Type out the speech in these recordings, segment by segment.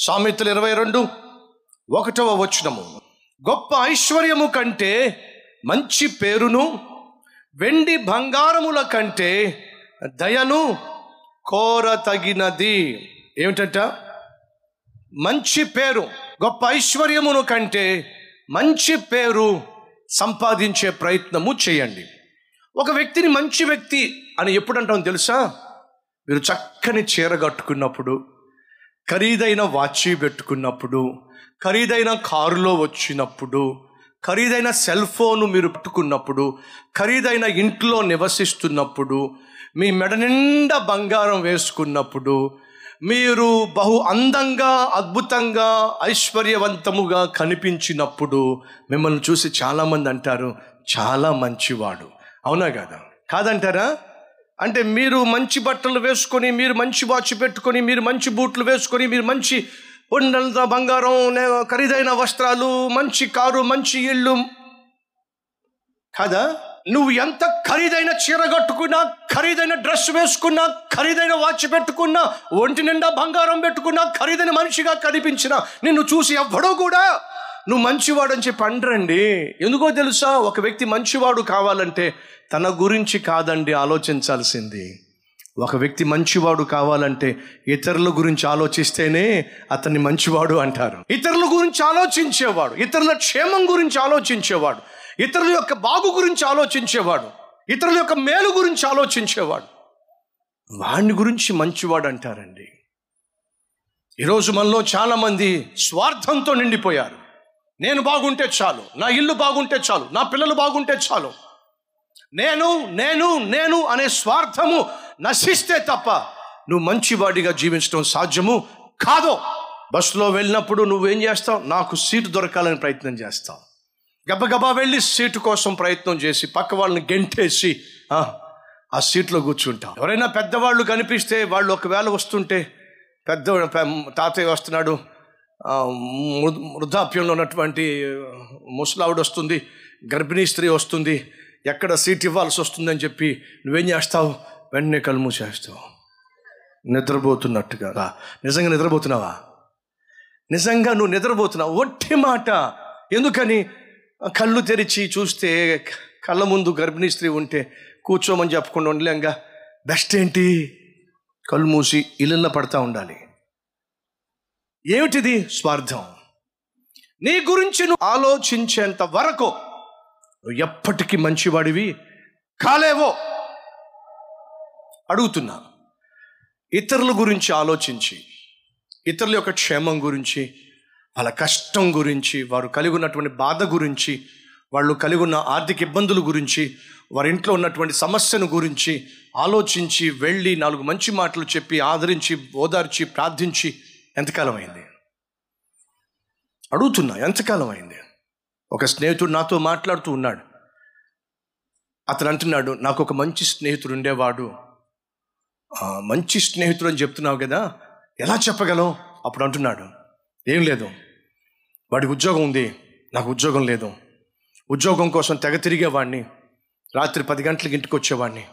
సామెతలు ఇరవై రెండు ఒకటవ వచనము. గొప్ప ఐశ్వర్యము కంటే మంచి పేరును వెండి బంగారముల కంటే దయను కోరతగినది. ఏమిటంట? మంచి పేరు గొప్ప ఐశ్వర్యమును కంటే మంచి పేరు సంపాదించే ప్రయత్నము చేయండి. ఒక వ్యక్తిని మంచి వ్యక్తి అని ఎప్పుడు అంటాం తెలుసా? మీరు చక్కని చీర కట్టుకున్నప్పుడు ఖరీదైన వాచి పెట్టుకున్నప్పుడు ఖరీదైన కారులో వచ్చినప్పుడు ఖరీదైన సెల్ ఫోను మీరు పెట్టుకున్నప్పుడు ఖరీదైన ఇంట్లో నివసిస్తున్నప్పుడు మీ మెడ నిండా బంగారం వేసుకున్నప్పుడు మీరు బహు అందంగా అద్భుతంగా ఐశ్వర్యవంతముగా కనిపించినప్పుడు మిమ్మల్ని చూసి చాలామంది అంటారు చాలా మంచివాడు. అవునా కదా? కాదంటారా? అంటే మీరు మంచి బట్టలు వేసుకొని మీరు మంచి వాచ్ పెట్టుకొని మీరు మంచి బూట్లు వేసుకొని మీరు మంచి ఉండలతో బంగారం ఖరీదైన వస్త్రాలు మంచి కారు మంచి ఇల్లు. కదా? నువ్వు ఎంత ఖరీదైన చీర కట్టుకున్నా ఖరీదైన డ్రెస్ వేసుకున్నా ఖరీదైన వాచ్ పెట్టుకున్నా ఒంటి నిండా బంగారం పెట్టుకున్నా ఖరీదైన మనిషిగా కనిపించిన నిన్ను చూసి ఎవ్వడో కూడా నువ్వు మంచివాడు అని చెప్పి అండ్రండి ఎందుకో తెలుసా? ఒక వ్యక్తి మంచివాడు కావాలంటే తన గురించి కాదండి ఆలోచించాల్సింది. ఒక వ్యక్తి మంచివాడు కావాలంటే ఇతరుల గురించి ఆలోచిస్తేనే అతన్ని మంచివాడు అంటారు. ఇతరుల గురించి ఆలోచించేవాడు ఇతరుల క్షేమం గురించి ఆలోచించేవాడు ఇతరుల యొక్క బాగు గురించి ఆలోచించేవాడు ఇతరుల యొక్క మేలు గురించి ఆలోచించేవాడు. వాడిని గురించి మంచివాడు అంటారండి. ఈరోజు మనలో చాలామంది స్వార్థంతో నిండిపోయారు. నేను బాగుంటే చాలు. నా ఇల్లు బాగుంటే చాలు. నా పిల్లలు బాగుంటే చాలు. నేను నేను నేను అనే స్వార్థము నశిస్తే తప్ప నువ్వు మంచివాడిగా జీవించడం సాధ్యము కాదు. బస్సులో వెళ్ళినప్పుడు నువ్వేం చేస్తావు? నాకు సీటు దొరకాలని ప్రయత్నం చేస్తావు. గబగబా వెళ్ళి సీటు కోసం ప్రయత్నం చేసి పక్క వాళ్ళని గెంటేసి ఆ, సీట్లో కూర్చుంటాం ఎవరైనా పెద్దవాళ్ళు కనిపిస్తే వాళ్ళు ఒకవేళ వస్తుంటే పెద్ద తాతయ్య వస్తున్నాడు. వృద్ధాప్యంలో ఉన్నటువంటి ముసలావిడ వస్తుంది గర్భిణీ స్త్రీ వస్తుంది ఎక్కడ సీట్ ఇవ్వాల్సి వస్తుందని చెప్పి నువ్వేం చేస్తావు? వెంటనే కళ్ళు మూసేస్తావు. నిద్రపోతున్నట్టుగా. నిజంగా నిద్రపోతున్నావా? నిజంగా నువ్వు నిద్రపోతున్నావు. ఒట్టి మాట. ఎందుకని? కళ్ళు తెరిచి చూస్తే కళ్ళ ముందు గర్భిణీ స్త్రీ ఉంటే కూర్చోమని చెప్పకుండా ఉండలేంగా. బెస్ట్ ఏంటి? కళ్ళు మూసి ఇళ్ళల్లో పడతా ఉండాలి. ఏమిటిది స్వార్థం? నీ గురించి నువ్వు ఆలోచించేంత వరకు నువ్వు ఎప్పటికీ మంచివాడివి కాలేవో అడుగుతున్నా ఇతరుల గురించి ఆలోచించి ఇతరుల యొక్క క్షేమం గురించి వాళ్ళ కష్టం గురించి వారు కలిగి ఉన్నటువంటి బాధ గురించి వాళ్ళు కలిగి ఉన్న ఆర్థిక ఇబ్బందుల గురించి వారి ఇంట్లో ఉన్నటువంటి సమస్యను గురించి ఆలోచించి వెళ్ళి నాలుగు మంచి మాటలు చెప్పి ఆదరించి ఓదార్చి ప్రార్థించి ఎంతకాలం అయింది అడుగుతున్నా ఎంతకాలం అయింది ఒక స్నేహితుడు నాతో మాట్లాడుతూ ఉన్నాడు. అతను అంటున్నాడు నాకు ఒక మంచి స్నేహితుడు ఉండేవాడు. మంచి స్నేహితుడు అని చెప్తున్నావు కదా ఎలా చెప్పగలవు? అప్పుడు అంటున్నాడు. ఏం లేదు. వాడికి ఉద్యోగం ఉంది. నాకు ఉద్యోగం లేదు. ఉద్యోగం కోసం తెగ తిరిగేవాడిని. రాత్రి పది గంటలకు ఇంటికి వచ్చేవాడిని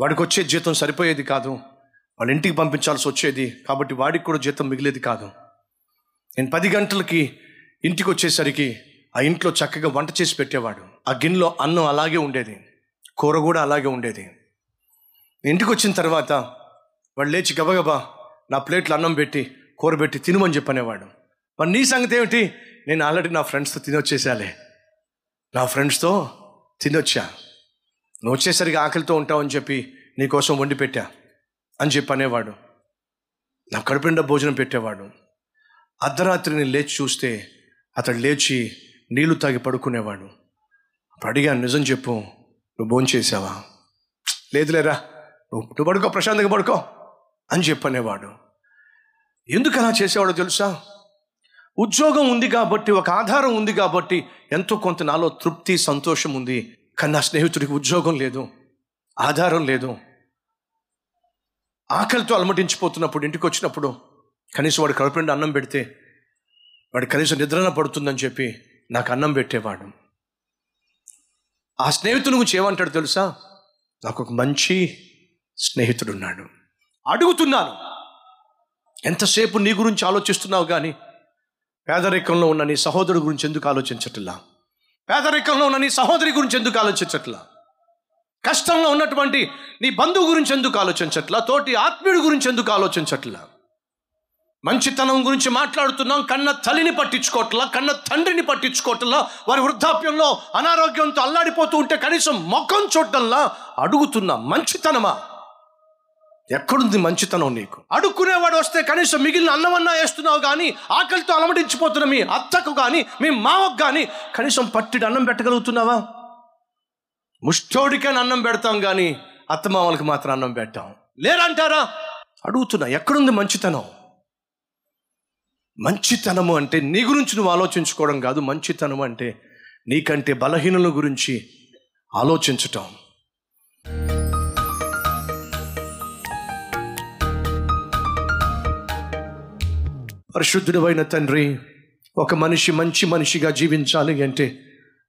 వాడికి వచ్చే జీతం సరిపోయేది కాదు. వాళ్ళ ఇంటికి పంపించాల్సి వచ్చేది. కాబట్టి వాడికి కూడా జీతం మిగిలేది కాదు. నేను పది గంటలకి ఇంటికి వచ్చేసరికి ఆ ఇంట్లో చక్కగా వంట చేసి పెట్టేవాడు. ఆ గిన్నెలో అన్నం అలాగే ఉండేది. కూర కూడా అలాగే ఉండేది. ఇంటికి వచ్చిన తర్వాత వాడు లేచి గబగబా నా ప్లేట్లో అన్నం పెట్టి కూర పెట్టి తినమని చెప్పనేవాడు. మరి నీ సంగతి ఏమిటి? నేను ఆల్రెడీ నా ఫ్రెండ్స్తో తినొచ్చేసాలే నా ఫ్రెండ్స్తో తినొచ్చా? నువ్వు వచ్చేసరికి ఆకలితో ఉంటావని చెప్పి నీకోసం వండి పెట్టా. అని చెప్పి అనేవాడు. నా కడుపుండా భోజనం పెట్టేవాడు. అర్ధరాత్రిని లేచి చూస్తే అతడు లేచి నీళ్ళు తాగి పడుకునేవాడు. అప్పుడు అడిగాను నిజం చెప్పు నువ్వు భోంచేసావా లేదులేరా నువ్వు నువ్వు పడుకో ప్రశాంతంగా పడుకో అని చెప్పనేవాడు ఎందుకు అలా చేసేవాడు తెలుసా? ఉద్యోగం ఉంది కాబట్టి ఒక ఆధారం ఉంది కాబట్టి ఎంతో కొంత నాలో తృప్తి సంతోషం ఉంది. కానీ నా స్నేహితుడికి ఉద్యోగం లేదు ఆధారం లేదు. ఆకలితో అలమటించిపోతున్నప్పుడు ఇంటికి వచ్చినప్పుడు కనీసం వాడు కడుపు నిండా అన్నం పెడితే వాడు కనీసం నిద్రన పడుతుందని చెప్పి నాకు అన్నం పెట్టేవాడు. ఆ స్నేహితుని గురించి ఏమంటాడు తెలుసా? నాకు ఒక మంచి స్నేహితుడు ఉన్నాడు అడుగుతున్నాను ఎంతసేపు నీ గురించి ఆలోచిస్తున్నావు కానీ పేదరికంలో ఉన్న నీ సహోదరుడు గురించి ఎందుకు ఆలోచించట్లా? పేదరికంలో ఉన్న నీ సహోదరి గురించి ఎందుకు ఆలోచించట్లా? కష్టంలో ఉన్నటువంటి నీ బంధువు గురించి ఎందుకు ఆలోచించట్లా? తోటి ఆత్మీయుడి గురించి ఎందుకు ఆలోచించట్లా? మంచితనం గురించి మాట్లాడుతున్నాం కన్న తల్లిని పట్టించుకోవట్లా కన్న తండ్రిని పట్టించుకోవట్లా వారి వృద్ధాప్యంలో అనారోగ్యంతో అల్లాడిపోతూ ఉంటే కనీసం ముఖం చూడటంలా అడుగుతున్నా. మంచితనమా? ఎక్కడుంది మంచితనం నీకు? అడుక్కునేవాడు వస్తే కనీసం మిగిలిన అన్నమన్నా వేస్తున్నావు కానీ ఆకలితో అలమటించిపోతున్న మీ అత్తకు కానీ మీ మావకు కానీ కనీసం పట్టిడి అన్నం పెట్టగలుగుతున్నావా? ముష్టోడికని అన్నం పెడతాం కానీ అత్తమామలకు మాత్రం అన్నం పెట్టాం. లేరంటారా? అడుగుతున్నా ఎక్కడుంది మంచితనం? మంచితనము అంటే నీ గురించి నువ్వు ఆలోచించుకోవడం కాదు మంచితనం అంటే నీకంటే బలహీనుల గురించి ఆలోచించటం. పరిశుద్ధుడైన తండ్రి ఒక మనిషి మంచి మనిషిగా జీవించాలి అంటే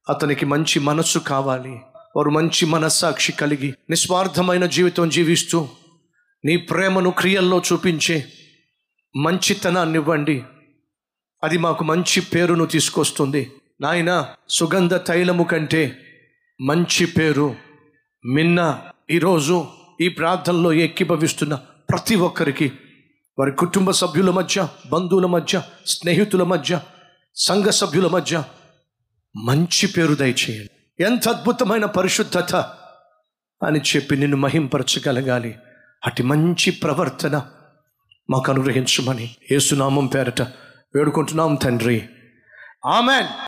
అతనికి మంచి మనస్సు కావాలి. వారు మంచి మనస్సాక్షి కలిగి నిస్వార్థమైన జీవితం జీవిస్తూ నీ ప్రేమను క్రియల్లో చూపించే మంచితనాన్ని ఇవ్వండి అది మాకు మంచి పేరును తీసుకొస్తుంది. నాయన సుగంధ తైలము కంటే మంచి పేరు మిన్న ఈరోజు ఈ ప్రార్థనలో ఎక్కిభవిస్తున్న ప్రతి ఒక్కరికి వారి కుటుంబ సభ్యుల మధ్య బంధువుల మధ్య స్నేహితుల మధ్య సంఘ సభ్యుల మధ్య మంచి పేరు దయచేయండి. ఎంత అద్భుతమైన పరిశుద్ధత అని చెప్పి నిన్ను మహింపరచగలగాలి. అటు మంచి ప్రవర్తన మాకు అనుగ్రహించమని ఏసునామం పేరట వేడుకుంటున్నాం తండ్రి. ఆమెన్.